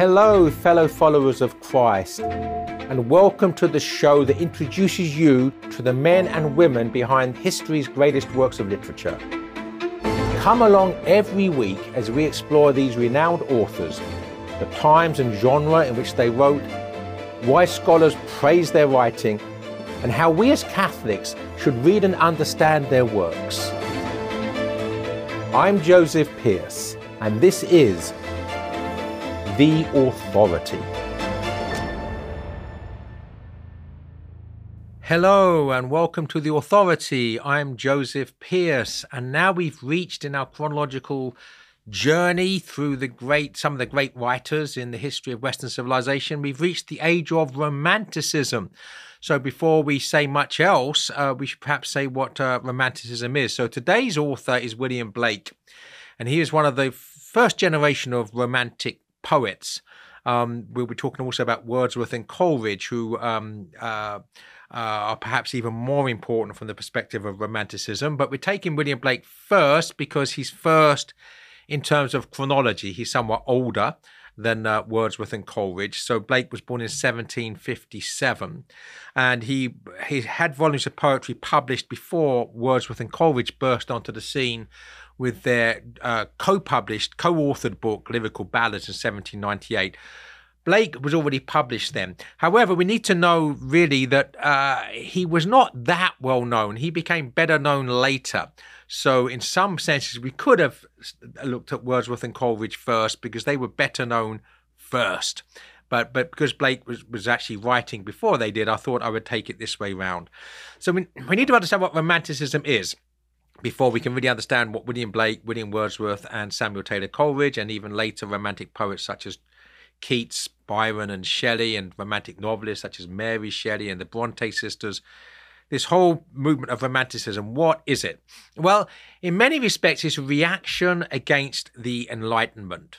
Hello, fellow followers of Christ, and welcome to the show that introduces you to the men and women behind history's greatest works of literature. Come along every week as we explore these renowned authors, the times and genre in which they wrote, why scholars praise their writing, and how we as Catholics should read and understand their works. I'm Joseph Pearce, and this is The Authority. Hello, and welcome to The Authority. I'm Joseph Pearce, and now we've reached in our chronological journey through the great some of the great writers in the history of western civilization we've reached the age of romanticism so before we say much else, uh, we should perhaps say what uh, Romanticism is. So today's author is William Blake, and he is one of the first generation of Romantic poets. Um, we'll be talking also about Wordsworth and Coleridge, who um, uh, uh, are perhaps even more important from the perspective of Romanticism. But we're taking William Blake first because he's first in terms of chronology. He's somewhat older than uh, Wordsworth and Coleridge. So Blake was born in 1757, and he he had volumes of poetry published before Wordsworth and Coleridge burst onto the scene with their uh, co-published, co-authored book Lyrical Ballads in 1798. Blake was already published then. However, we need to know really that uh, he was not that well known. He became better known later. So, in some senses, we could have looked at Wordsworth and Coleridge first because they were better known first. But but because Blake was, was actually writing before they did, I thought I would take it this way round. So we, we need to understand what Romanticism is before we can really understand what William Blake, William Wordsworth, and Samuel Taylor Coleridge, and even later Romantic poets such as Keats, Byron, and Shelley, and Romantic novelists such as Mary Shelley and the Bronte sisters this whole movement of romanticism, what is it? Well, in many respects, it's a reaction against the Enlightenment.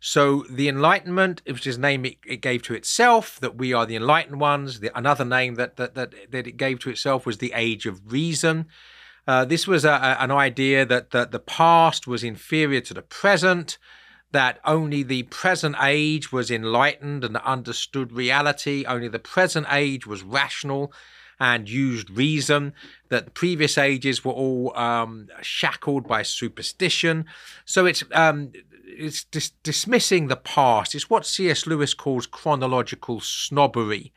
So the Enlightenment, which is name it, it, gave to itself, that we are the enlightened ones. The, another name that, that that that it gave to itself was the Age of Reason. Uh, this was a, a, an idea that that the past was inferior to the present, that only the present age was enlightened and understood reality. Only the present age was rational and used reason, that previous ages were all um, shackled by superstition. So it's um, it's dis- dismissing the past. It's what C.S. Lewis calls chronological snobbery,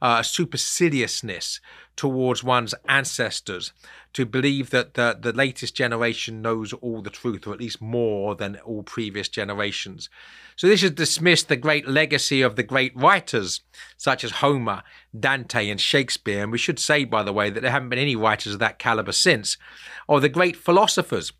uh, superciliousness towards one's ancestors, to believe that the, the latest generation knows all the truth, or at least more than all previous generations. So this has dismissed the great legacy of the great writers, such as Homer, Dante, and Shakespeare. And we should say, by the way, that there haven't been any writers of that caliber since, or the great philosophers.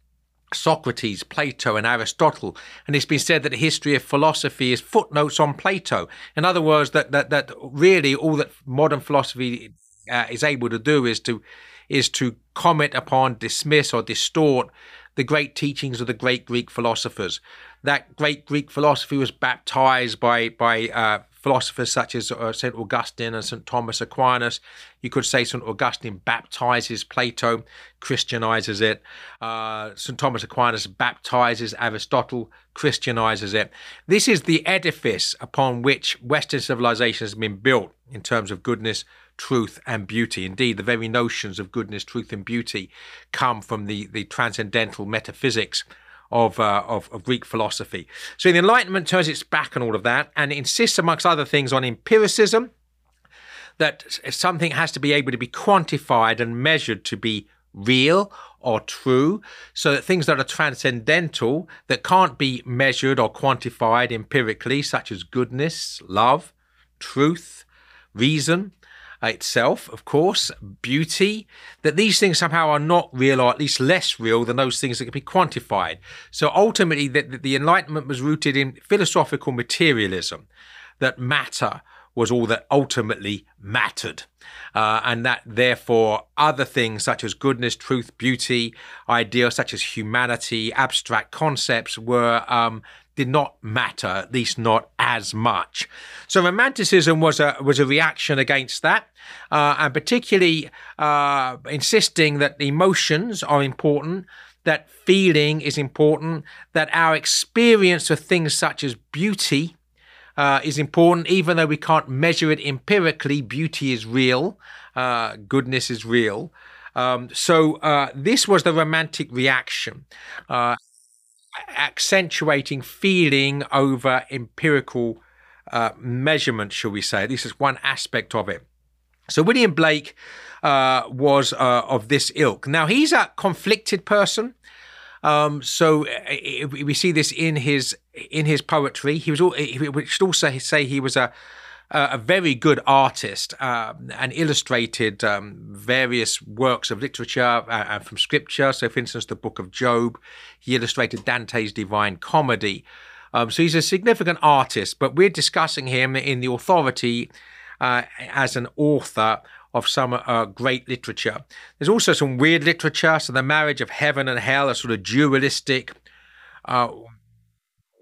Socrates, Plato, and Aristotle, and it's been said that the history of philosophy is footnotes on Plato. In other words, that that that really all that modern philosophy uh, is able to do is to is to comment upon, dismiss, or distort the great teachings of the great Greek philosophers. That great Greek philosophy was baptized by by uh, philosophers such as uh, St. Augustine and St. Thomas Aquinas. You could say St. Augustine baptizes Plato, Christianizes it. Uh, St. Thomas Aquinas baptizes Aristotle, Christianizes it. This is the edifice upon which Western civilization has been built in terms of goodness, truth and beauty. Indeed, the very notions of goodness, truth, and beauty come from the, the transcendental metaphysics of, uh, of, of Greek philosophy. So the Enlightenment turns its back on all of that and insists, amongst other things, on empiricism. That something has to be able to be quantified and measured to be real or true, so that things that are transcendental, that can't be measured or quantified empirically, such as goodness, love, truth, reason, itself, of course, beauty, that these things somehow are not real or at least less real than those things that can be quantified. So ultimately, the, the Enlightenment was rooted in philosophical materialism, that matter was all that ultimately mattered. Uh, and that therefore other things such as goodness, truth, beauty, ideals such as humanity, abstract concepts were um, did not matter, at least not as much. So Romanticism was a was a reaction against that, uh, and particularly uh, insisting that emotions are important, that feeling is important, that our experience of things such as beauty uh, is important, even though we can't measure it empirically. Beauty is real, uh, goodness is real. Um, so uh, this was the romantic reaction, uh, accentuating feeling over empirical uh, measurement, shall we say. This is one aspect of it. So William Blake uh, was uh, of this ilk. Now he's a conflicted person. Um, so we see this in his in his poetry. He was, All, we should also say he was a a very good artist um, and illustrated um, various works of literature uh, and from scripture. So, for instance, the Book of Job. He illustrated Dante's Divine Comedy. Um, so he's a significant artist, but we're discussing him in the authority uh, as an author of some uh, great literature. There's also some weird literature. So the marriage of heaven and hell, a sort of dualistic, uh,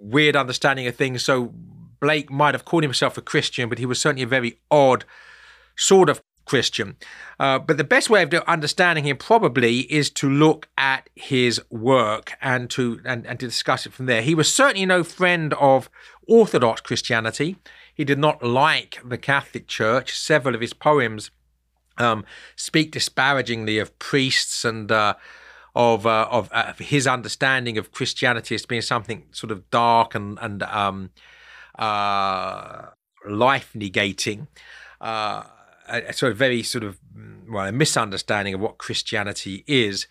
weird understanding of things. So Blake might have called himself a Christian, but he was certainly a very odd sort of Christian. Uh, but the best way of understanding him probably is to look at his work and to and, and to discuss it from there. He was certainly no friend of Orthodox Christianity. He did not like the Catholic Church. Several of his poems um, speak disparagingly of priests and uh, of uh, of uh, his understanding of Christianity as being something sort of dark and and um, uh, life negating. Uh, a, sort of very sort of well a misunderstanding of what Christianity is.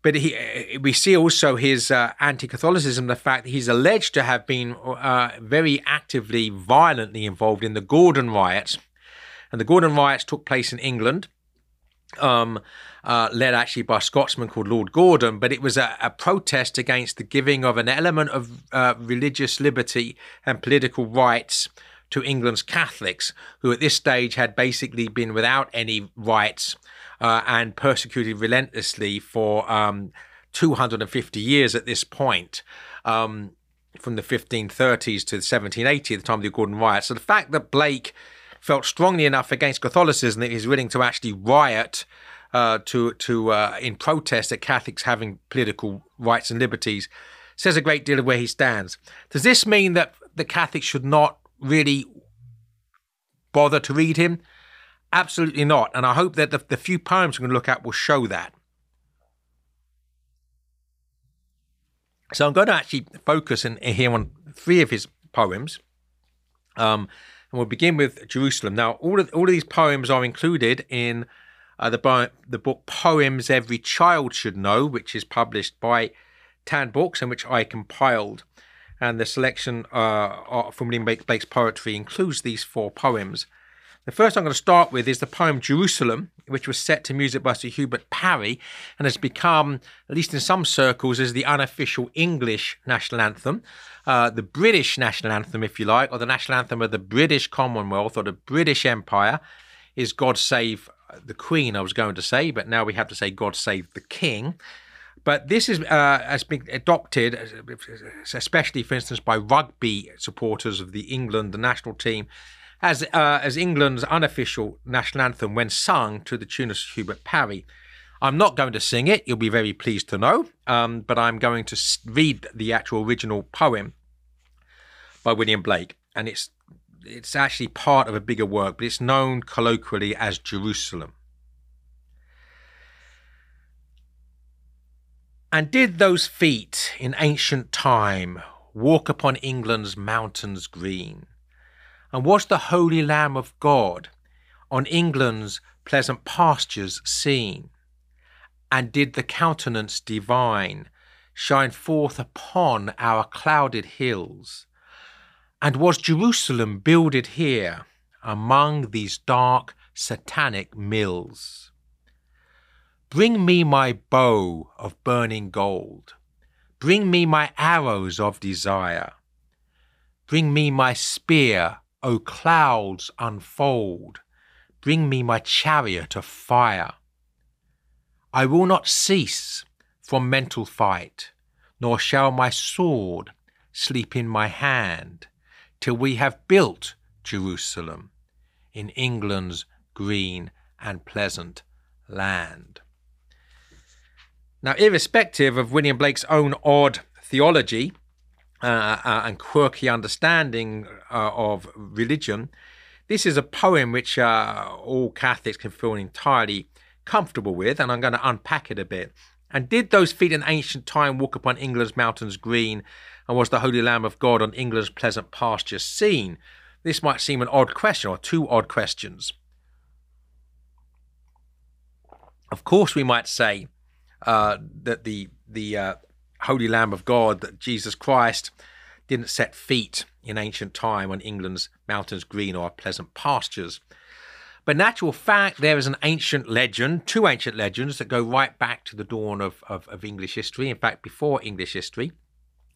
But he, we see also his uh, anti-Catholicism, the fact that he's alleged to have been very actively, violently involved in the Gordon riots and the Gordon riots took place in England, um, uh, led actually by a Scotsman called Lord Gordon, but it was a, a protest against the giving of an element of uh, religious liberty and political rights to England's Catholics, who at this stage had basically been without any rights uh, and persecuted relentlessly for um, 250 years at this point. Um, from the 1530s to the 1780, the time of the Gordon riots. So the fact that Blake felt strongly enough against Catholicism that he's willing to actually riot uh, to to uh, in protest at Catholics having political rights and liberties says a great deal of where he stands. Does this mean that the Catholics should not really bother to read him? Absolutely not. And I hope that the, the few poems we're going to look at will show that. So I'm going to actually focus in, in here on three of his poems. Um, and we'll begin with Jerusalem. Now, all of all of these poems are included in uh, the the book Poems Every Child Should Know, which is published by Tan Books and which I compiled. And the selection uh, from William Blake's poetry includes these four poems. The first I'm going to start with is the poem Jerusalem, which was set to music by Sir Hubert Parry and has become, at least in some circles, as the unofficial English national anthem, uh, the British national anthem, if you like, or the national anthem of the British Commonwealth or the British Empire, is God Save the Queen, I was going to say, but now we have to say God Save the King. But this is, uh, has been adopted, especially, for instance, by rugby supporters of the England, the national team, as uh, as England's unofficial national anthem when sung to the tune of Hubert Parry. I'm not going to sing it, you'll be very pleased to know, um, but I'm going to read the actual original poem by William Blake, and it's it's actually part of a bigger work, but it's known colloquially as Jerusalem. And did those feet in ancient time walk upon England's mountains green? And was the holy Lamb of God on England's pleasant pastures seen? And did the countenance divine shine forth upon our clouded hills? And was Jerusalem builded here among these dark satanic mills? Bring me my bow of burning gold. Bring me my arrows of desire. Bring me my spear O clouds, unfold, bring me my chariot of fire. I will not cease from mental fight, nor shall my sword sleep in my hand, till we have built Jerusalem in England's green and pleasant land. Now, irrespective of William Blake's own odd theology, uh, uh, and quirky understanding uh, of religion, this is a poem which uh, all Catholics can feel entirely comfortable with, and I'm going to unpack it a bit. And did those feet in ancient time walk upon England's mountains green? And was the Holy Lamb of God on England's pleasant pasture seen? This might seem an odd question, or two odd questions. Of course, we might say uh, that the the uh, Holy Lamb of God, that Jesus Christ didn't set feet in ancient time on England's mountains green or pleasant pastures. But in actual fact, there is an ancient legend, two ancient legends that go right back to the dawn of, of, of English history. In fact, before English history,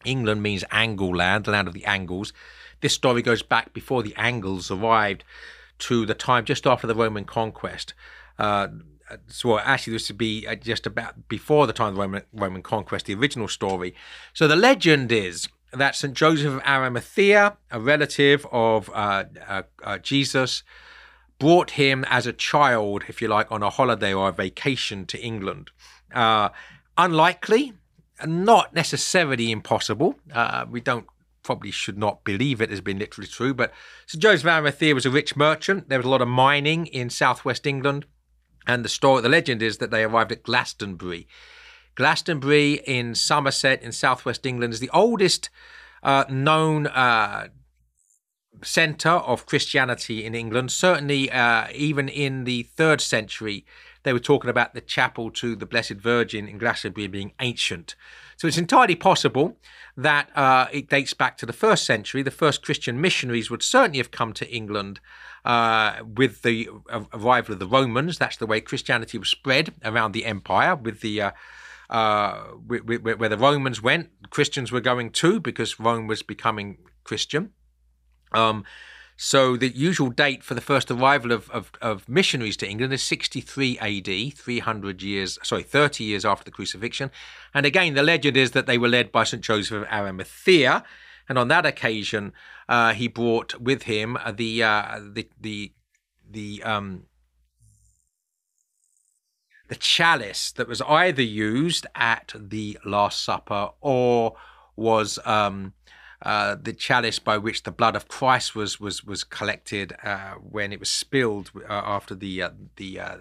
England means Angle land, the land of the Angles. This story goes back before the Angles arrived to the time just after the Roman conquest. Uh, so actually, this would be uh, just about before the time of the Roman, Roman conquest, the original story. So the legend is that St. Joseph of Arimathea, a relative of uh, uh, uh, Jesus, brought him as a child, if you like, on a holiday or a vacation to England. Uh, unlikely, not necessarily impossible. Uh, we don't probably should not believe it has been literally true, but St. Joseph Arimathea was a rich merchant. There was a lot of mining in southwest England. And the story, the legend is that they arrived at Glastonbury. Glastonbury in Somerset in southwest England is the oldest uh, known uh, center of Christianity in England. Certainly, uh, even in the third century, they were talking about the chapel to the Blessed Virgin in Glastonbury being ancient. So it's entirely possible that uh, it dates back to the first century. The first Christian missionaries would certainly have come to England uh, with the arrival of the Romans. That's the way Christianity was spread around the empire with the. Uh, uh, where the Romans went, Christians were going too because Rome was becoming Christian. Um, so the usual date for the first arrival of, of, of, missionaries to England is 63 AD, 300 years, sorry, 30 years after the crucifixion. And again, the legend is that they were led by St. Joseph of Arimathea. And on that occasion, uh, he brought with him the, uh, the, the, the, um, the chalice that was either used at the Last Supper or was um, uh, the chalice by which the blood of Christ was was was collected uh, when it was spilled uh, after the uh, the uh,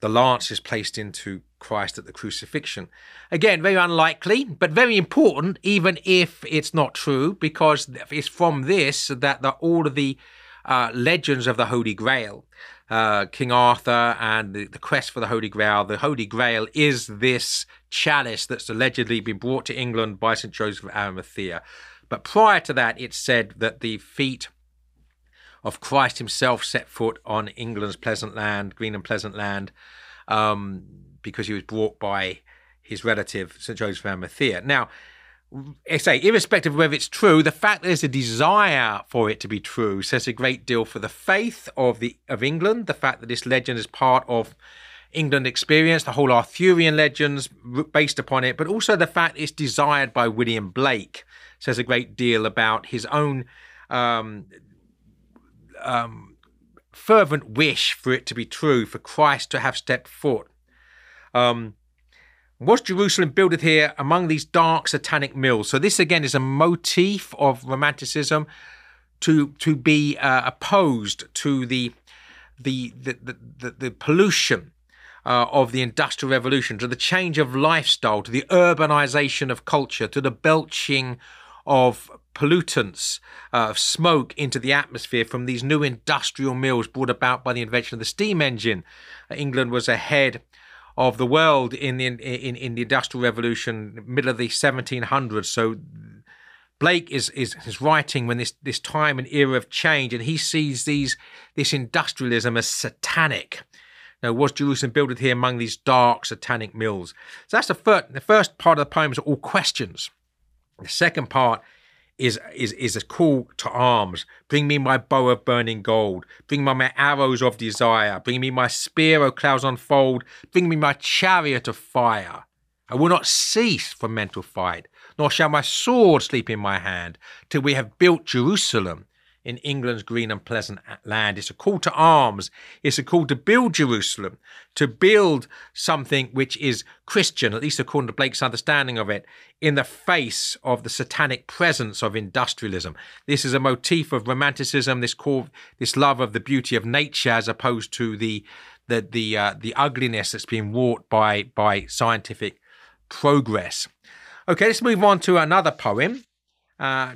the lance is placed into Christ at the crucifixion. Again, very unlikely, but very important, even if it's not true, because it's from this that the, all of the legends of the Holy Grail uh, King Arthur and the, the, quest for the Holy Grail. The Holy Grail is this chalice that's allegedly been brought to England by St. Joseph of Arimathea. But prior to that, it's said that the feet of Christ himself set foot on England's pleasant land, green and pleasant land, um, because he was brought by his relative, St. Joseph of Arimathea. Now, Say, irrespective of whether it's true, the fact there's a desire for it to be true says a great deal for the faith of the of England. The fact that this legend is part of England experience, the whole Arthurian legends based upon it, but also the fact it's desired by William Blake says a great deal about his own um, um, fervent wish for it to be true, for Christ to have stepped foot. Um, was Jerusalem builded here among these dark satanic mills? So this again is a motif of Romanticism to to be uh, opposed to the the the the, the pollution uh, of the industrial revolution, to the change of lifestyle, to the urbanization of culture, to the belching of pollutants, uh, of smoke into the atmosphere from these new industrial mills brought about by the invention of the steam engine. England was ahead of the world in the in, in the industrial revolution middle of the 1700s so blake is, is is writing when this this time and era of change and he sees these this industrialism as satanic. Now was jerusalem built here among these dark satanic mills? So that's the first the first part of the poem is all questions. The second part is is is a call to arms. Bring me my bow of burning gold. Bring me my arrows of desire. Bring me my spear, O clouds unfold. Bring me my chariot of fire. I will not cease from mental fight, nor shall my sword sleep in my hand, till we have built Jerusalem in England's green and pleasant land. It's a call to arms. It's a call to build Jerusalem, to build something which is Christian, at least according to Blake's understanding of it, in the face of the satanic presence of industrialism. This is a motif of romanticism, this call, this love of the beauty of nature as opposed to the the the uh, the ugliness that's being wrought by by scientific progress. Okay, let's move on to another poem. Uh,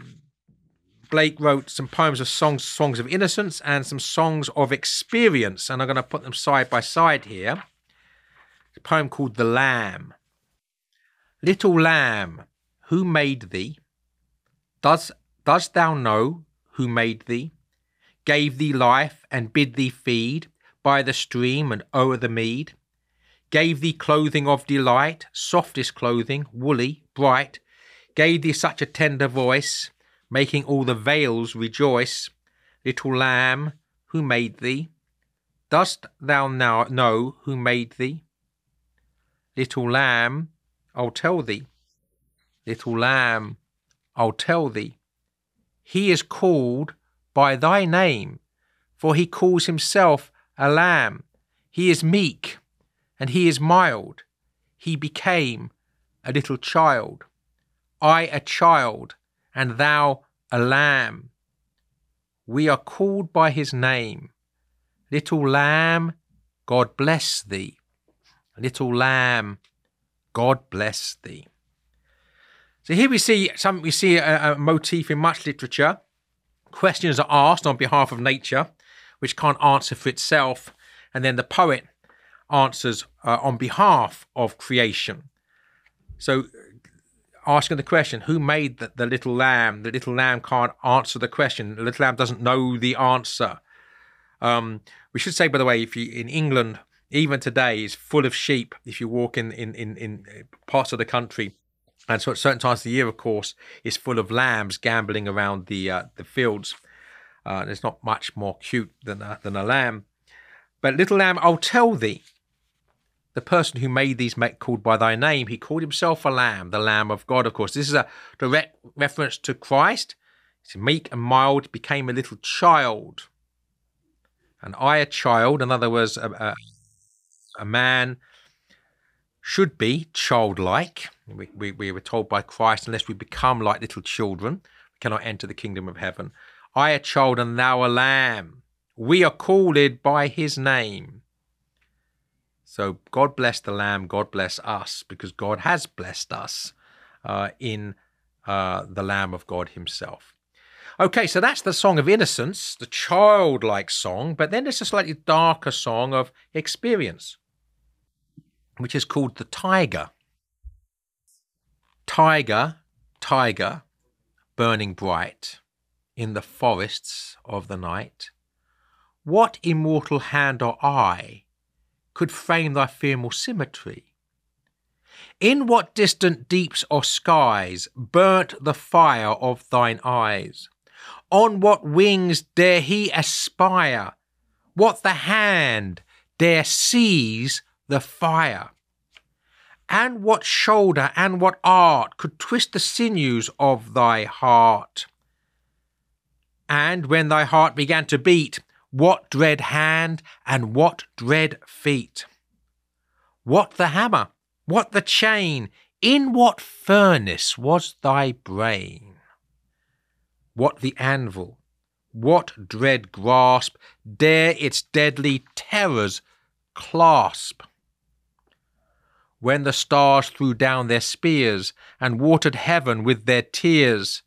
Blake wrote some poems of songs, songs of innocence, and some songs of experience, and I'm going to put them side by side here. a poem called "The Lamb." Little lamb, who made thee? Does dost thou know who made thee? Gave thee life and bid thee feed by the stream and o'er the mead? Gave thee clothing of delight, softest clothing, woolly, bright? Gave thee such a tender voice? Making all the vales rejoice. Little lamb, who made thee? Dost thou now know who made thee? Little lamb, I'll tell thee. Little lamb, I'll tell thee. He is called by thy name, for he calls himself a lamb. He is meek, and he is mild. He became a little child. I a child, and thou a lamb. We are called by his name. Little lamb, God bless thee. Little lamb, God bless thee. So here we see some we see a, a motif in much literature. Questions are asked on behalf of nature, which can't answer for itself, and then the poet answers uh, on behalf of creation. So asking the question, who made the, the, little lamb? The little lamb can't answer the question. The little lamb doesn't know the answer. Um, we should say, by the way, if you in England, even today, is full of sheep. If you walk in in in, in parts of the country, and so at certain times of the year, of course, is full of lambs gambling around the uh, the fields. Uh, there's not much more cute than a, than a lamb. But little lamb, I'll tell thee the person who made these met called by thy name, he called himself a lamb, the Lamb of God, of course. This is a direct reference to Christ. He's meek and mild, became a little child. And I, a child, in other words, a, a, a man should be childlike. We, we, we were told by Christ, unless we become like little children, we cannot enter the kingdom of heaven. I, a child, and thou, a lamb. We are called by his name. So God bless the Lamb, God bless us, because God has blessed us uh, in uh, the Lamb of God Himself. Okay, so that's the song of innocence, the childlike song, but then there's a slightly darker song of experience, which is called the Tiger. Tiger, tiger, burning bright in the forests of the night. What immortal hand or eye could frame thy fearful symmetry? In what distant deeps or skies burnt the fire of thine eyes? On what wings dare he aspire? What the hand dare seize the fire? And what shoulder and what art could twist the sinews of thy heart? And when thy heart began to beat, what dread hand and what dread feet? What the hammer? What the chain? In what furnace was thy brain? What the anvil? What dread grasp dare its deadly terrors clasp? When the stars threw down their spears and watered heaven with their tears,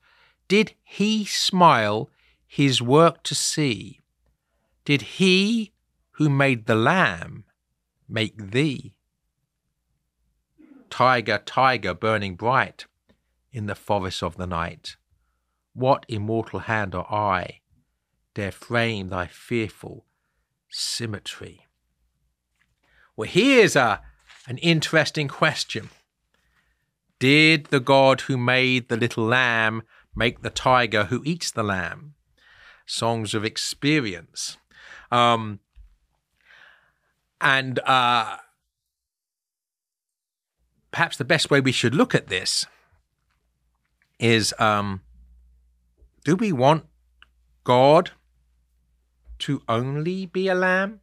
did he smile his work to see? Did he who made the lamb make thee? Tiger, tiger, burning bright in the forest of the night, what immortal hand or eye dare frame thy fearful symmetry? Well, here's a, an interesting question. Did the God who made the little lamb make the tiger who eats the lamb? Songs of experience. Um, and uh, perhaps the best way we should look at this is um, do we want God to only be a lamb?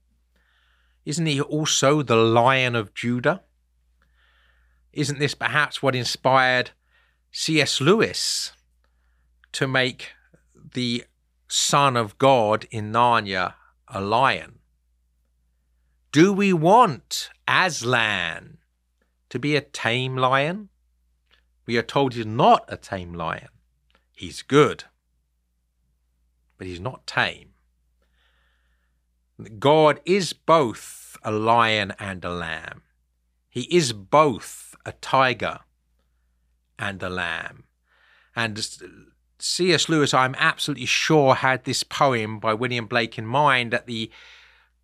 Isn't he also the Lion of Judah? Isn't this perhaps what inspired C.S. Lewis to make the Son of God in Narnia a lion? Do we want Aslan to be a tame lion? We are told he's not a tame lion. He's good, but he's not tame. God is both a lion and a lamb. He is both a tiger and a lamb. And C.S. Lewis, I'm absolutely sure, had this poem by William Blake in mind at the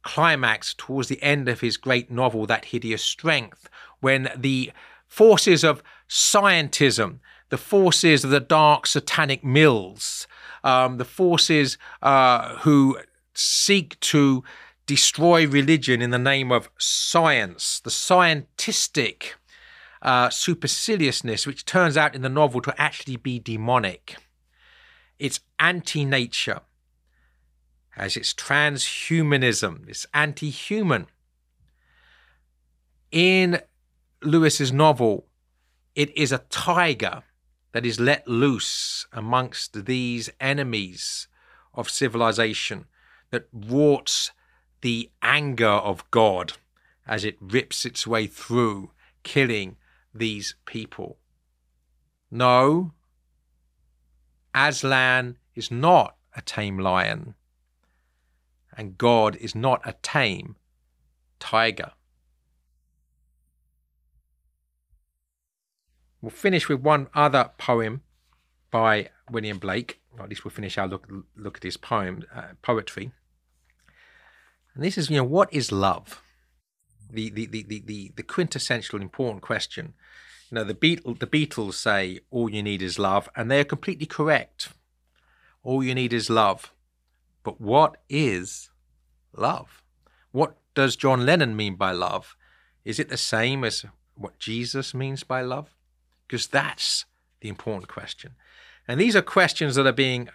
climax towards the end of his great novel, That Hideous Strength, when the forces of scientism, the forces of the dark satanic mills, um, the forces uh, who seek to destroy religion in the name of science, the scientistic uh, superciliousness, which turns out in the novel to actually be demonic. It's anti nature, as it's transhumanism, it's anti human. In Lewis's novel, it is a tiger that is let loose amongst these enemies of civilization that wrought the anger of God as it rips its way through, killing these people. No, Aslan is not a tame lion, and God is not a tame tiger. We'll finish with one other poem by William Blake. Or at least we'll finish our look look at his poem uh, poetry. And this is, you know, what is love? The, the, the, the, the, the quintessential important question. You know, the, Beatles, the Beatles say, all you need is love, and they're completely correct. All you need is love. But what is love? What does John Lennon mean by love? Is it the same as what Jesus means by love? Because that's the important question. And these are questions that are being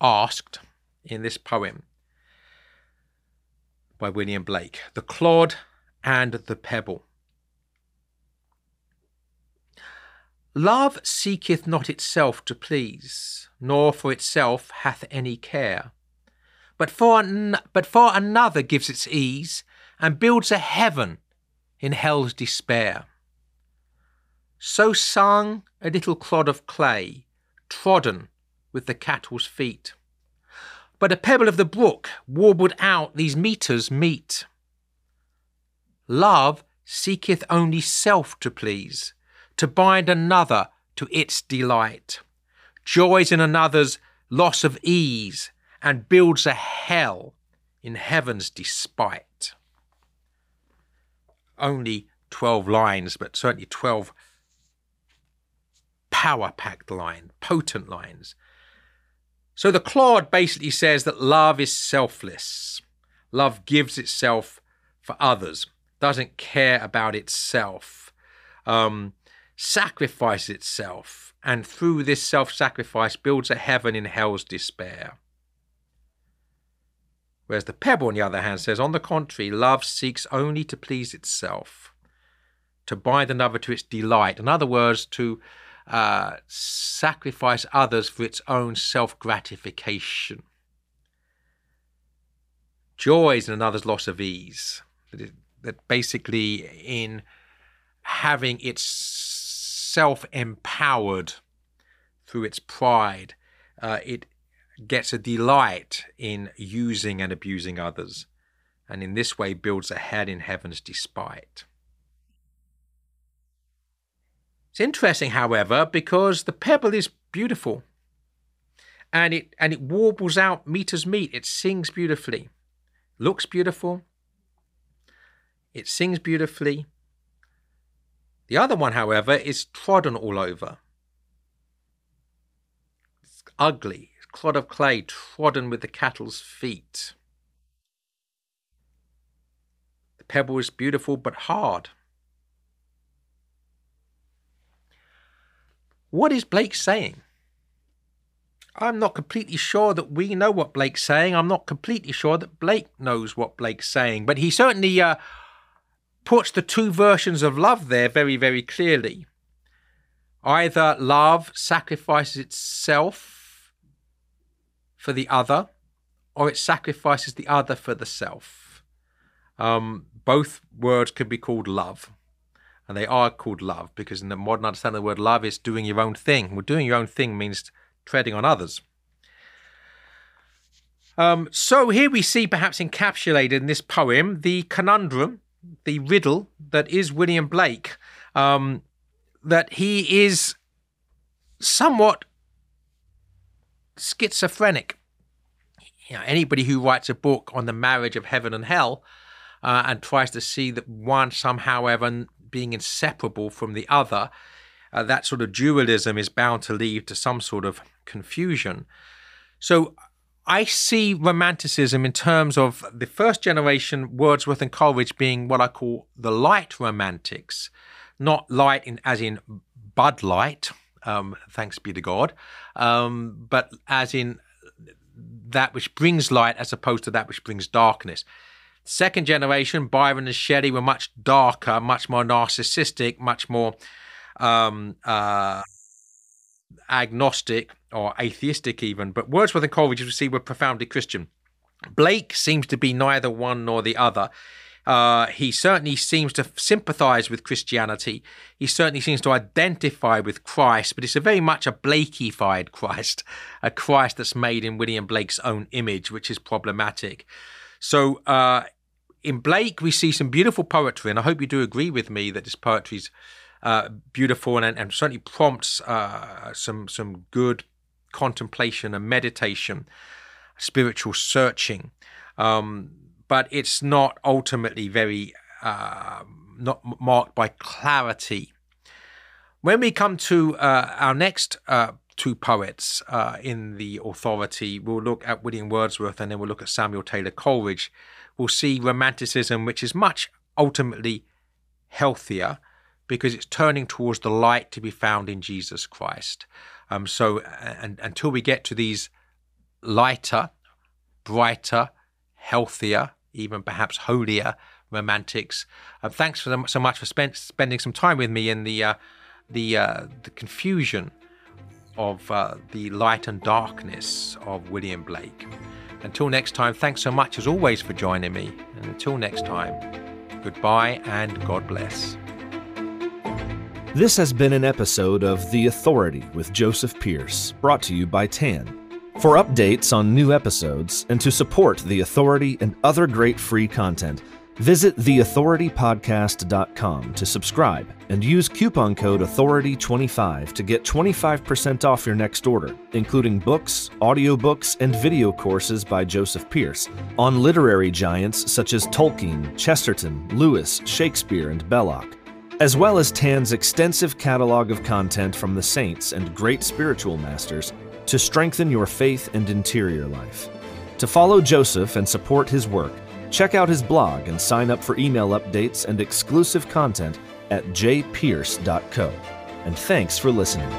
asked in this poem by William Blake The Clod and the Pebble. Love seeketh not itself to please, nor for itself hath any care, but for, an, but for another gives its ease, and builds a heaven in hell's despair. So sung a little clod of clay, trodden with the cattle's feet but a pebble of the brook warbled out these meters meet. Love seeketh only self to please, to bind another to its delight, joys in another's loss of ease, and builds a hell in heaven's despite. Only 12 lines, but certainly 12 power packed lines, potent lines. So the Clod basically says that love is selfless. Love gives itself for others, doesn't care about itself, um, sacrifices itself, and through this self sacrifice builds a heaven in hell's despair. Whereas the pebble, on the other hand, says, on the contrary, love seeks only to please itself, to bind another to its delight. In other words, to uh, sacrifice others for its own self gratification. Joy is in another's loss of ease. That, it, that basically, in having its self empowered through its pride, uh, it gets a delight in using and abusing others, and in this way builds a head in heaven's despite. It's interesting, however, because the pebble is beautiful. And it and it warbles out meters meet. It sings beautifully. Looks beautiful. It sings beautifully. The other one, however, is trodden all over. It's ugly. Clod of clay trodden with the cattle's feet. The pebble is beautiful but hard. What is Blake saying? I'm not completely sure that we know what Blake's saying. I'm not completely sure that Blake knows what Blake's saying, but he certainly uh, puts the two versions of love there very, very clearly. Either love sacrifices itself for the other, or it sacrifices the other for the self. Um, both words could be called love, and they are called love because in the modern understanding of the word love, is doing your own thing. Well, doing your own thing means treading on others. Um, so here we see, perhaps encapsulated in this poem, the conundrum, the riddle that is William Blake. Um, that he is somewhat schizophrenic. You know, anybody who writes a book on the marriage of heaven and hell uh, and tries to see that one somehow ever being inseparable from the other, uh, that sort of dualism is bound to lead to some sort of confusion. So I see romanticism in terms of the first generation, Wordsworth and Coleridge being what I call the light romantics, not light in, as in Bud Light, um, thanks be to God, um, but as in that which brings light as opposed to that which brings darkness. Second generation, Byron and Shelley were much darker, much more narcissistic, much more um, uh, agnostic or atheistic, even. But Wordsworth and Coleridge, as we see, were profoundly Christian. Blake seems to be neither one nor the other. Uh, he certainly seems to sympathize with Christianity. He certainly seems to identify with Christ, but it's a very much a Blakeified Christ, a Christ that's made in William Blake's own image, which is problematic. So, uh, in Blake, we see some beautiful poetry, and I hope you do agree with me that this poetry is uh, beautiful and, and, certainly prompts uh, some some good contemplation and meditation, spiritual searching. Um, but it's not ultimately very uh, not marked by clarity. When we come to uh, our next uh, two poets uh, in the authority, we'll look at William Wordsworth and then we'll look at Samuel Taylor Coleridge. We'll see Romanticism, which is much ultimately healthier because it's turning towards the light to be found in Jesus Christ. Um, so, and, until we get to these lighter, brighter, healthier, even perhaps holier romantics. Uh, thanks for them, so much for spend, spending some time with me in the uh, the uh, the confusion of uh, the light and darkness of William Blake. Until next time, thanks so much as always for joining me. And until next time, goodbye and God bless. This has been an episode of The Authority with Joseph Pearce, brought to you by TAN. For updates on new episodes and to support The Authority and other great free content, visit theauthoritypodcast.com to subscribe and use coupon code AUTHORITY25 to get 25% off your next order, including books, audiobooks, and video courses by Joseph Pearce on literary giants such as Tolkien, Chesterton, Lewis, Shakespeare, and Belloc as well as Tan's extensive catalog of content from the saints and great spiritual masters to strengthen your faith and interior life. To follow Joseph and support his work, check out his blog and sign up for email updates and exclusive content at jpearce.co. And thanks for listening.